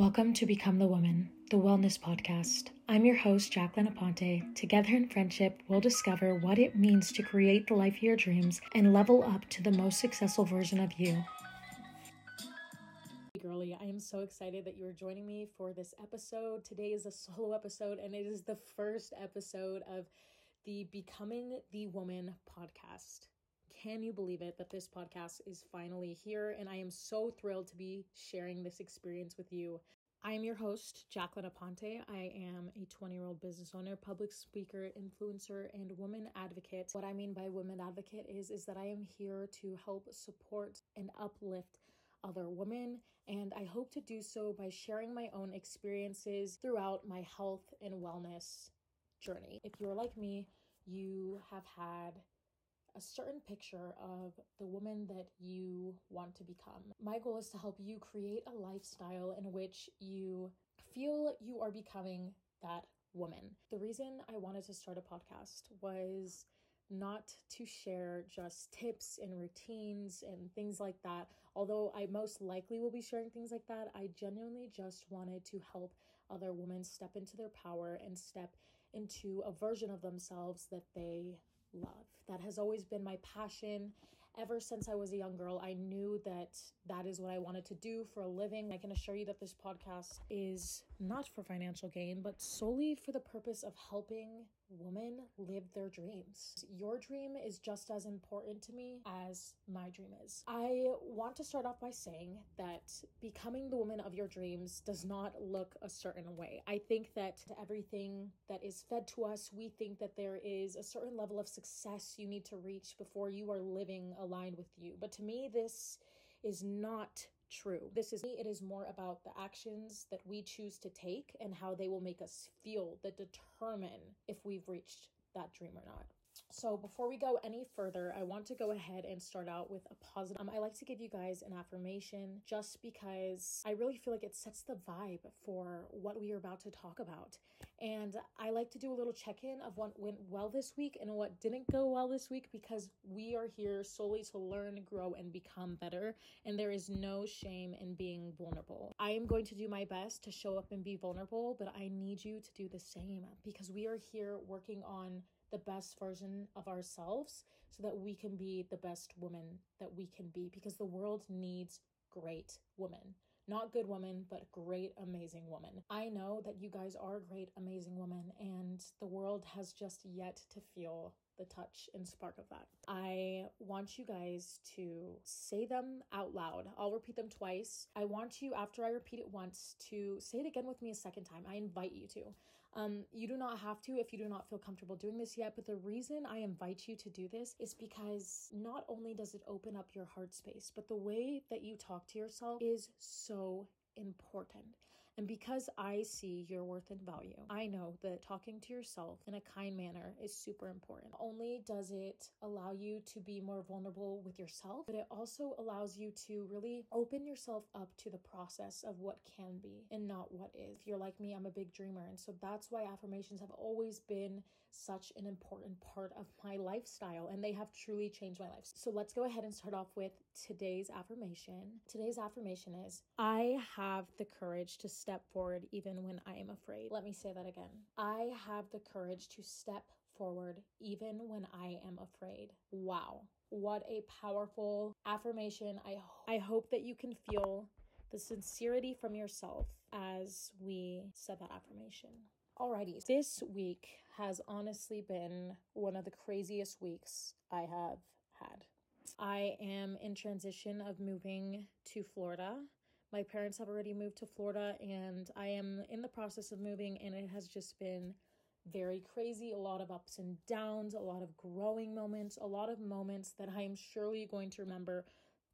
Welcome to Become the Woman, the Wellness Podcast. I'm your host, Jacqueline Aponte. Together in friendship, we'll discover what it means to create the life of your dreams and level up to the most successful version of you. Hey, Girly, I am so excited that you are joining me for this episode. Today is a solo episode, and it is the first episode of the Becoming the Woman podcast. Can you believe it that this podcast is finally here? And I am so thrilled to be sharing this experience with you. I am your host, Jacqueline Aponte. I am a 20 year old business owner, public speaker, influencer, and woman advocate. What I mean by woman advocate is, is that I am here to help support and uplift other women, and I hope to do so by sharing my own experiences throughout my health and wellness journey. If you're like me, you have had a certain picture of the woman that you want to become. My goal is to help you create a lifestyle in which you feel you are becoming that woman. The reason I wanted to start a podcast was not to share just tips and routines and things like that. Although I most likely will be sharing things like that, I genuinely just wanted to help other women step into their power and step into a version of themselves that they love. That has always been my passion. Ever since I was a young girl, I knew that that is what I wanted to do for a living. I can assure you that this podcast is not for financial gain, but solely for the purpose of helping women live their dreams. Your dream is just as important to me as my dream is. I want to start off by saying that becoming the woman of your dreams does not look a certain way. I think that everything that is fed to us, we think that there is a certain level of success you need to reach before you are living aligned with you. But to me, this is not true. This is it is more about the actions that we choose to take and how they will make us feel that determine if we've reached that dream or not. So, before we go any further, I want to go ahead and start out with a positive. Um, I like to give you guys an affirmation just because I really feel like it sets the vibe for what we are about to talk about. And I like to do a little check in of what went well this week and what didn't go well this week because we are here solely to learn, grow, and become better. And there is no shame in being vulnerable. I am going to do my best to show up and be vulnerable, but I need you to do the same because we are here working on the best version of ourselves so that we can be the best woman that we can be because the world needs great women. Not good women, but great, amazing women. I know that you guys are great, amazing women, and the world has just yet to feel the touch and spark of that. I want you guys to say them out loud. I'll repeat them twice. I want you, after I repeat it once, to say it again with me a second time. I invite you to. Um, you do not have to if you do not feel comfortable doing this yet, but the reason I invite you to do this is because not only does it open up your heart space, but the way that you talk to yourself is so important. And because I see your worth and value, I know that talking to yourself in a kind manner is super important. Not only does it allow you to be more vulnerable with yourself, but it also allows you to really open yourself up to the process of what can be and not what is. If you're like me, I'm a big dreamer. And so that's why affirmations have always been such an important part of my lifestyle and they have truly changed my life. So let's go ahead and start off with today's affirmation. Today's affirmation is I have the courage to step forward even when I am afraid. Let me say that again. I have the courage to step forward even when I am afraid. Wow. What a powerful affirmation. I ho- I hope that you can feel the sincerity from yourself as we said that affirmation. Alrighty, this week has honestly been one of the craziest weeks I have had. I am in transition of moving to Florida. My parents have already moved to Florida, and I am in the process of moving, and it has just been very crazy. A lot of ups and downs, a lot of growing moments, a lot of moments that I am surely going to remember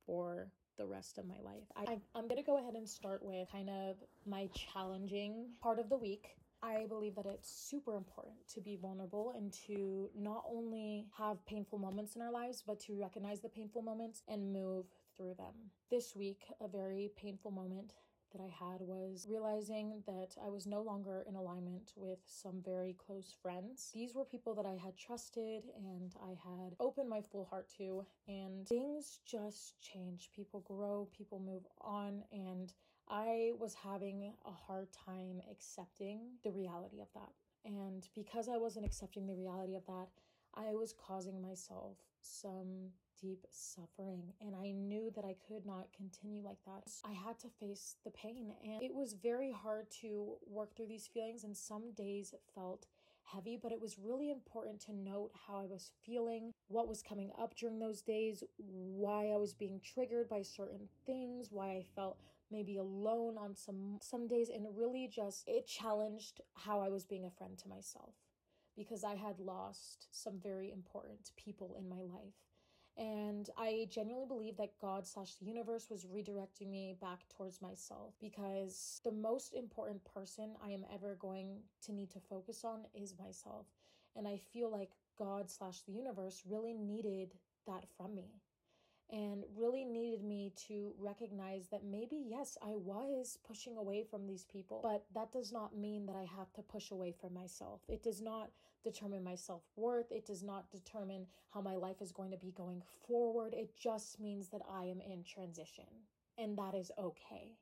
for the rest of my life. I, I'm going to go ahead and start with kind of my challenging part of the week. I believe that it's super important to be vulnerable and to not only have painful moments in our lives, but to recognize the painful moments and move through them. This week, a very painful moment that I had was realizing that I was no longer in alignment with some very close friends. These were people that I had trusted and I had opened my full heart to, and things just change. People grow, people move on, and I was having a hard time accepting the reality of that. And because I wasn't accepting the reality of that, I was causing myself some deep suffering and I knew that I could not continue like that. I had to face the pain and it was very hard to work through these feelings and some days felt heavy, but it was really important to note how I was feeling, what was coming up during those days, why I was being triggered by certain things, why I felt maybe alone on some some days and really just it challenged how I was being a friend to myself because I had lost some very important people in my life. And I genuinely believe that God slash the universe was redirecting me back towards myself because the most important person I am ever going to need to focus on is myself. And I feel like God slash the universe really needed that from me and really needed me to recognize that maybe, yes, I was pushing away from these people, but that does not mean that I have to push away from myself. It does not determine my self worth. It does not determine how my life is going to be going forward. It just means that I am in transition, and that is okay.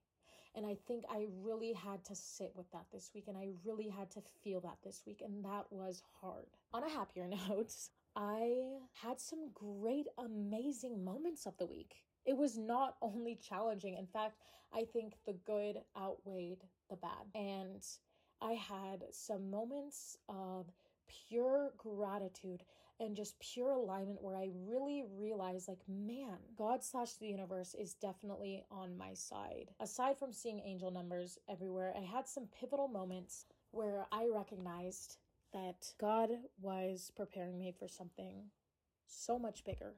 And I think I really had to sit with that this week and I really had to feel that this week. And that was hard. On a happier note, I had some great, amazing moments of the week. It was not only challenging. In fact, I think the good outweighed the bad. And I had some moments of pure gratitude and just pure alignment where I really realized, like, man, God slash the universe is definitely on my side. Aside from seeing angel numbers everywhere, I had some pivotal moments where I recognized that God was preparing me for something so much bigger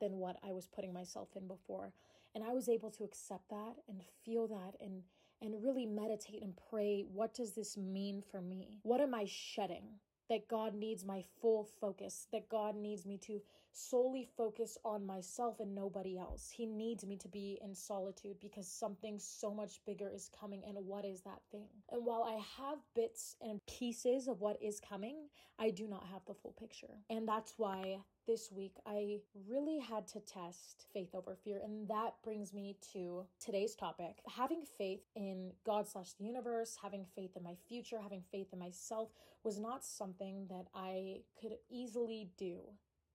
than what I was putting myself in before. And I was able to accept that and feel that and and really meditate and pray, what does this mean for me? What am I shedding? That God needs my full focus, that God needs me to solely focus on myself and nobody else. He needs me to be in solitude because something so much bigger is coming. And what is that thing? And while I have bits and pieces of what is coming, I do not have the full picture. And that's why this week, I really had to test faith over fear. And that brings me to today's topic having faith in God slash the universe, having faith in my future, having faith in myself was not something that I could easily do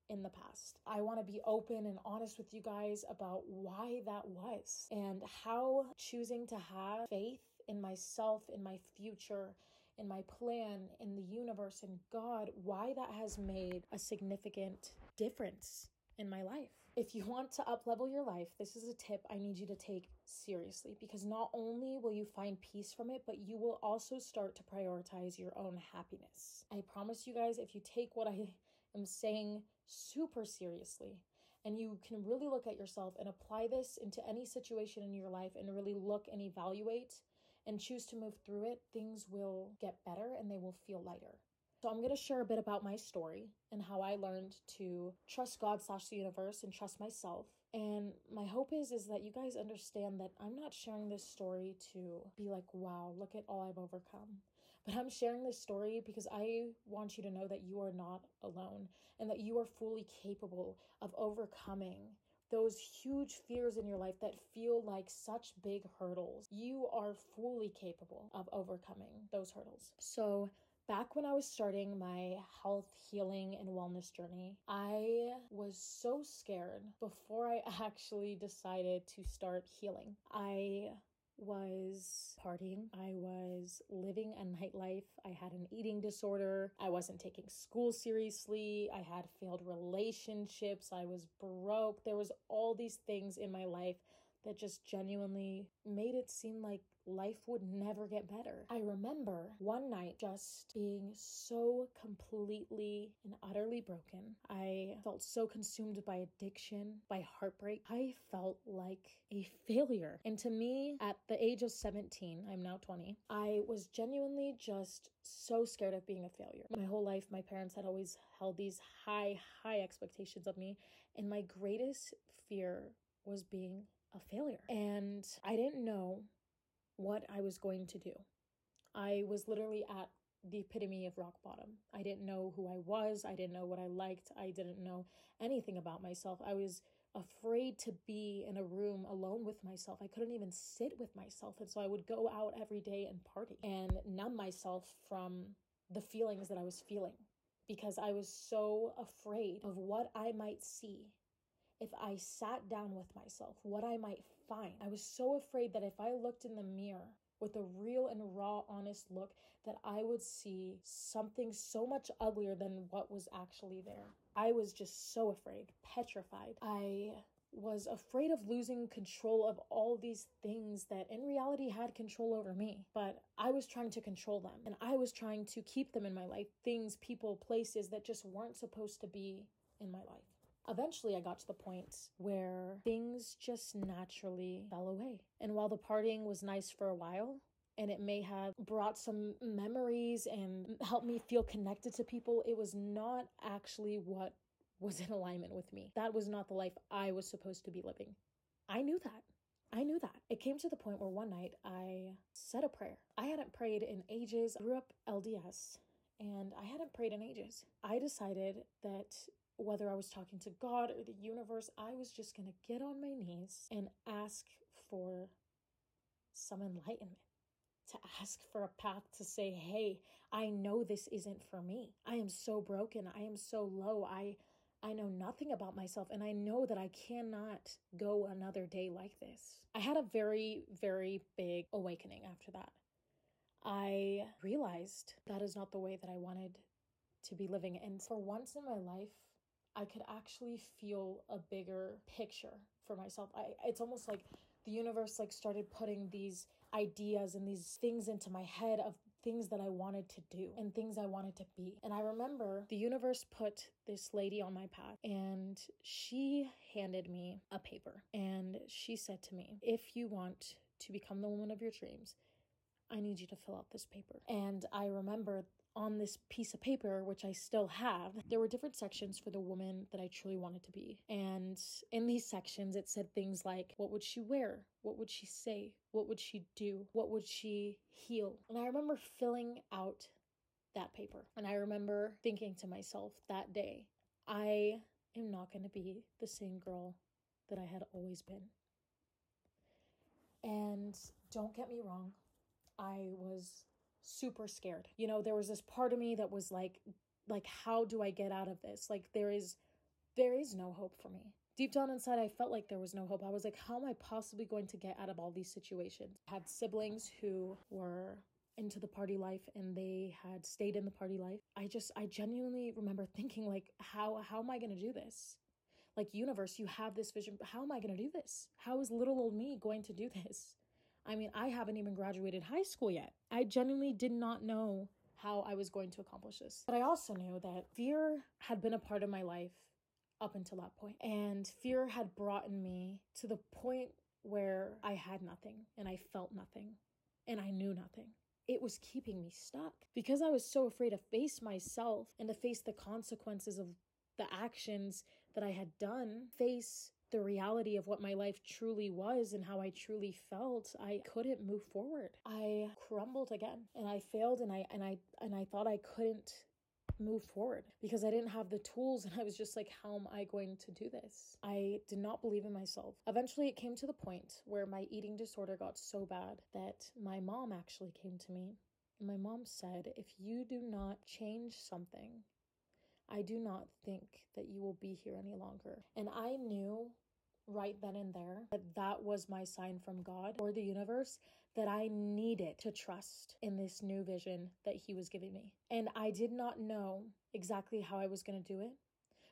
in the past. I want to be open and honest with you guys about why that was and how choosing to have faith in myself, in my future, in my plan, in the universe, in God, why that has made a significant difference in my life. If you want to uplevel your life, this is a tip I need you to take seriously because not only will you find peace from it, but you will also start to prioritize your own happiness. I promise you guys, if you take what I am saying super seriously, and you can really look at yourself and apply this into any situation in your life and really look and evaluate and choose to move through it, things will get better and they will feel lighter. So I'm going to share a bit about my story and how I learned to trust God slash the universe and trust myself. And my hope is is that you guys understand that I'm not sharing this story to be like, wow, look at all I've overcome. But I'm sharing this story because I want you to know that you are not alone and that you are fully capable of overcoming those huge fears in your life that feel like such big hurdles. You are fully capable of overcoming those hurdles. So, Back when I was starting my health, healing, and wellness journey, I was so scared before I actually decided to start healing. I was partying. I was living a nightlife. I had an eating disorder. I wasn't taking school seriously. I had failed relationships. I was broke. There was all these things in my life that just genuinely made it seem like life would never get better. I remember one night just being so completely and utterly broken. I felt so consumed by addiction, by heartbreak. I felt like a failure. And to me, at the age of 17, I'm now 20, I was genuinely just so scared of being a failure. My whole life, my parents had always held these high, high expectations of me. And my greatest fear was being a failure. And I didn't know what I was going to do. I was literally at the epitome of rock bottom. I didn't know who I was. I didn't know what I liked. I didn't know anything about myself. I was afraid to be in a room alone with myself. I couldn't even sit with myself. And so I would go out every day and party and numb myself from the feelings that I was feeling because I was so afraid of what I might see if I sat down with myself, what I might find. I was so afraid that if I looked in the mirror with a real and raw, honest look, that I would see something so much uglier than what was actually there. I was just so afraid, petrified. I was afraid of losing control of all these things that in reality had control over me. But I was trying to control them and I was trying to keep them in my life. Things, people, places that just weren't supposed to be in my life. Eventually, I got to the point where things just naturally fell away. And while the partying was nice for a while, and it may have brought some memories and helped me feel connected to people, it was not actually what was in alignment with me. That was not the life I was supposed to be living. I knew that. I knew that. It came to the point where one night I said a prayer. I hadn't prayed in ages. I grew up LDS and I hadn't prayed in ages. I decided that whether I was talking to God or the universe, I was just going to get on my knees and ask for some enlightenment, to ask for a path to say, hey, I know this isn't for me. I am so broken. I am so low. I I know nothing about myself and I know that I cannot go another day like this. I had a very, very big awakening after that. I realized that is not the way that I wanted to be living. And for once in my life, I could actually feel a bigger picture for myself. I it's almost like the universe like started putting these ideas and these things into my head of things that I wanted to do and things I wanted to be. And I remember the universe put this lady on my path and she handed me a paper and she said to me, If you want to become the woman of your dreams, I need you to fill out this paper. And I remember on this piece of paper, which I still have, there were different sections for the woman that I truly wanted to be. And in these sections, it said things like, what would she wear? What would she say? What would she do? What would she heal? And I remember filling out that paper. And I remember thinking to myself that day, I am not going to be the same girl that I had always been. And don't get me wrong, I was super scared. You know, there was this part of me that was like like how do I get out of this? Like there is there is no hope for me. Deep down inside I felt like there was no hope. I was like how am I possibly going to get out of all these situations? I had siblings who were into the party life and they had stayed in the party life. I just I genuinely remember thinking like how how am I going to do this? Like universe, you have this vision, how am I going to do this? How is little old me going to do this? I mean, I haven't even graduated high school yet. I genuinely did not know how I was going to accomplish this. But I also knew that fear had been a part of my life up until that point. And fear had brought me to the point where I had nothing and I felt nothing and I knew nothing. It was keeping me stuck because I was so afraid to face myself and to face the consequences of the actions that I had done, face the reality of what my life truly was and how I truly felt, I couldn't move forward. I crumbled again and I failed and I and I and I thought I couldn't move forward because I didn't have the tools and I was just like how am I going to do this? I did not believe in myself. Eventually it came to the point where my eating disorder got so bad that my mom actually came to me. And my mom said, "If you do not change something, I do not think that you will be here any longer. And I knew right then and there that that was my sign from God or the universe that I needed to trust in this new vision that He was giving me. And I did not know exactly how I was going to do it,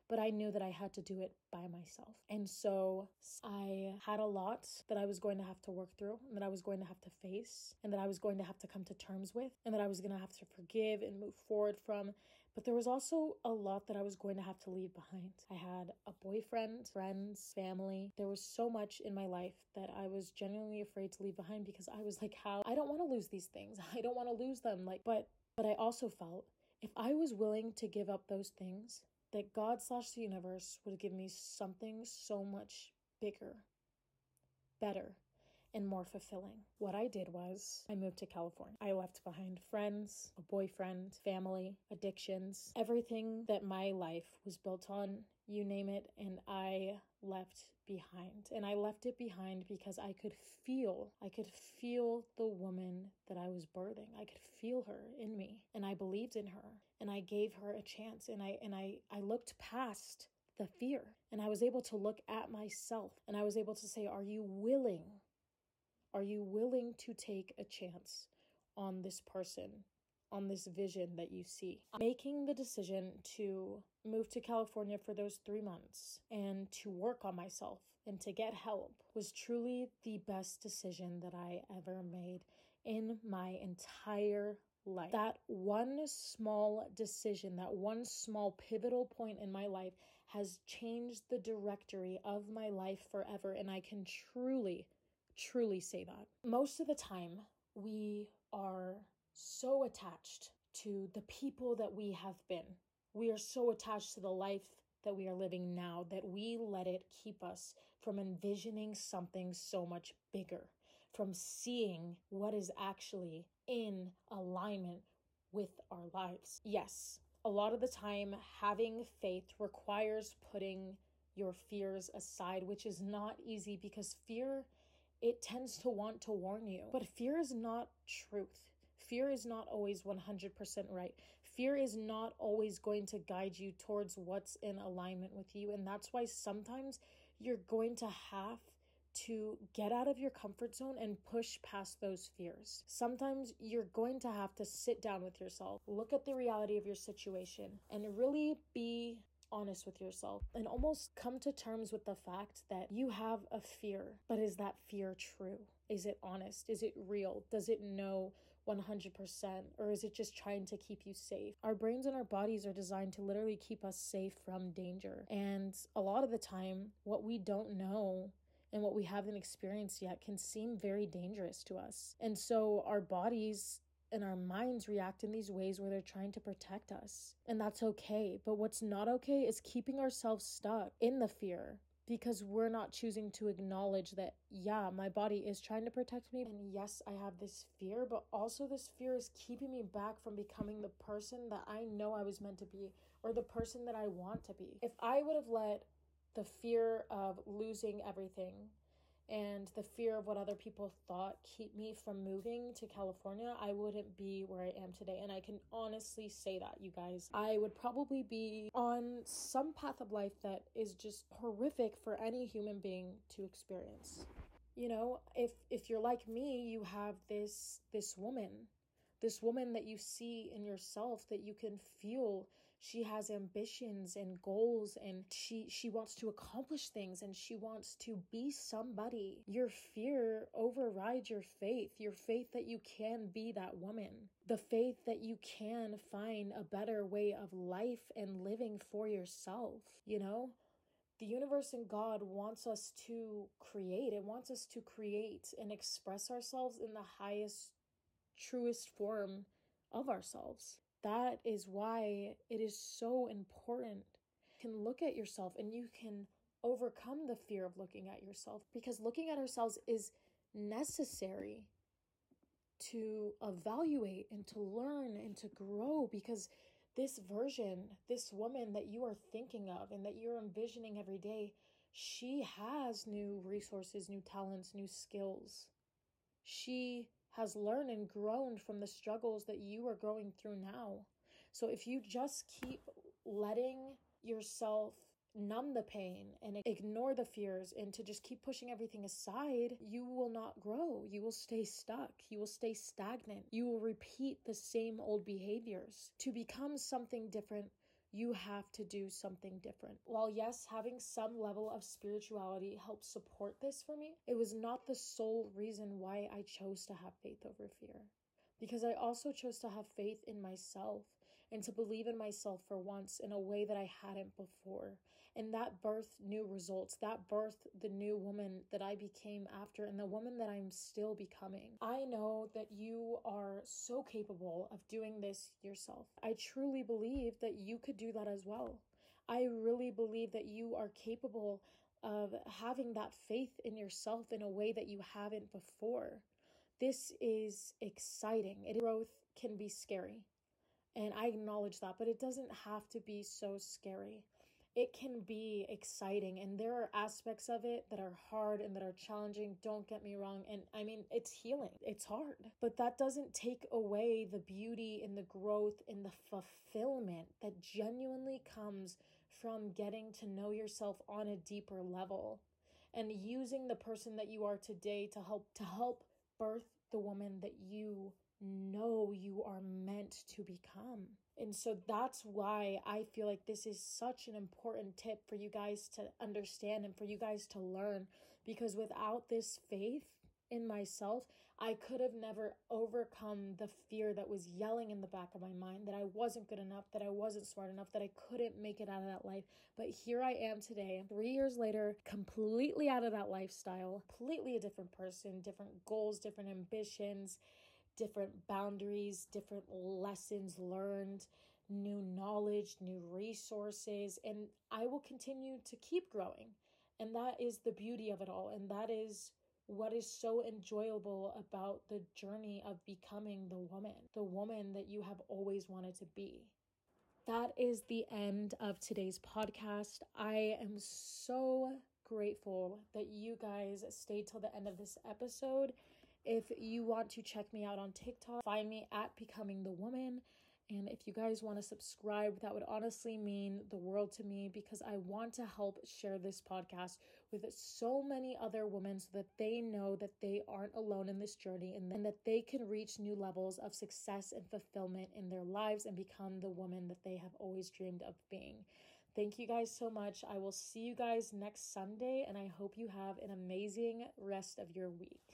but I knew that I had to do it by myself. And so I had a lot that I was going to have to work through, and that I was going to have to face, and that I was going to have to come to terms with, and that I was going to have to forgive and move forward from. But there was also a lot that I was going to have to leave behind. I had a boyfriend, friends, family. There was so much in my life that I was genuinely afraid to leave behind because I was like, how? I don't want to lose these things. I don't want to lose them. Like, but, but I also felt if I was willing to give up those things, that God slash the universe would give me something so much bigger, better, and more fulfilling. What I did was I moved to California. I left behind friends, a boyfriend, family, addictions, everything that my life was built on, you name it, and I left behind. And I left it behind because I could feel, I could feel the woman that I was birthing. I could feel her in me and I believed in her and I gave her a chance and I and I I looked past the fear and I was able to look at myself and I was able to say, "Are you willing? Are you willing to take a chance on this person?" On this vision that you see, making the decision to move to California for those three months and to work on myself and to get help was truly the best decision that I ever made in my entire life. That one small decision, that one small pivotal point in my life has changed the directory of my life forever. And I can truly, truly say that. Most of the time, we are so attached to the people that we have been we are so attached to the life that we are living now that we let it keep us from envisioning something so much bigger, from seeing what is actually in alignment with our lives. Yes, a lot of the time, having faith requires putting your fears aside, which is not easy because fear. It tends to want to warn you, but fear is not truth. Fear is not always 100% right fear is not always going to guide you towards what's in alignment with you. And that's why sometimes you're going to have to get out of your comfort zone and push past those fears. Sometimes you're going to have to sit down with yourself, look at the reality of your situation, and really be honest with yourself and almost come to terms with the fact that you have a fear. But is that fear true? Is it honest? Is it real? Does it know 100% or is it just trying to keep you safe? Our brains and our bodies are designed to literally keep us safe from danger. And a lot of the time, what we don't know and what we haven't experienced yet can seem very dangerous to us. And so our bodies and our minds react in these ways where they're trying to protect us. And that's okay. But what's not okay is keeping ourselves stuck in the fear because we're not choosing to acknowledge that, yeah, my body is trying to protect me. And yes, I have this fear, but also this fear is keeping me back from becoming the person that I know I was meant to be or the person that I want to be. If I would have let the fear of losing everything and the fear of what other people thought keep me from moving to California, I wouldn't be where I am today. And I can honestly say that, you guys. I would probably be on some path of life that is just horrific for any human being to experience. You know, if if you're like me, you have this this woman, this woman that you see in yourself that you can feel she has ambitions and goals and she she wants to accomplish things and she wants to be somebody. Your fear overrides your faith. Your faith that you can be that woman. The faith that you can find a better way of life and living for yourself you know? The universe and God wants us to create. It wants us to create and express ourselves in the highest, truest form of ourselves that is why it is so important. You can look at yourself and you can overcome the fear of looking at yourself because looking at ourselves is necessary to evaluate and to learn and to grow because this version, this woman that you are thinking of and that you're envisioning every day, she has new resources, new talents, new skills. She has learned and grown from the struggles that you are going through now. So if you just keep letting yourself numb the pain and ignore the fears and to just keep pushing everything aside, you will not grow. You will stay stuck. You will stay stagnant. You will repeat the same old behaviors. To become something different, you have to do something different. While, yes, having some level of spirituality helps support this for me, it was not the sole reason why I chose to have faith over fear. Because I also chose to have faith in myself and to believe in myself for once in a way that I hadn't before. And that birthed new results. That birthed the new woman that I became after and the woman that I'm still becoming. I know that you are so capable of doing this yourself. I truly believe that you could do that as well. I really believe that you are capable of having that faith in yourself in a way that you haven't before. This is exciting. It, growth can be scary. And I acknowledge that, but it doesn't have to be so scary it can be exciting and there are aspects of it that are hard and that are challenging don't get me wrong and i mean it's healing it's hard but that doesn't take away the beauty and the growth and the fulfillment that genuinely comes from getting to know yourself on a deeper level and using the person that you are today to help to help birth the woman that you know you are meant to become and so that's why I feel like this is such an important tip for you guys to understand and for you guys to learn. Because without this faith in myself, I could have never overcome the fear that was yelling in the back of my mind that I wasn't good enough, that I wasn't smart enough, that I couldn't make it out of that life. But here I am today, three years later, completely out of that lifestyle, completely a different person, different goals, different ambitions different boundaries, different lessons learned, new knowledge, new resources, and I will continue to keep growing. And that is the beauty of it all. And that is what is so enjoyable about the journey of becoming the woman, the woman that you have always wanted to be. That is the end of today's podcast. I am so grateful that you guys stayed till the end of this episode if you want to check me out on TikTok, find me at Becoming the Woman. And if you guys want to subscribe, that would honestly mean the world to me because I want to help share this podcast with so many other women so that they know that they aren't alone in this journey and that they can reach new levels of success and fulfillment in their lives and become the woman that they have always dreamed of being. Thank you guys so much. I will see you guys next Sunday, and I hope you have an amazing rest of your week.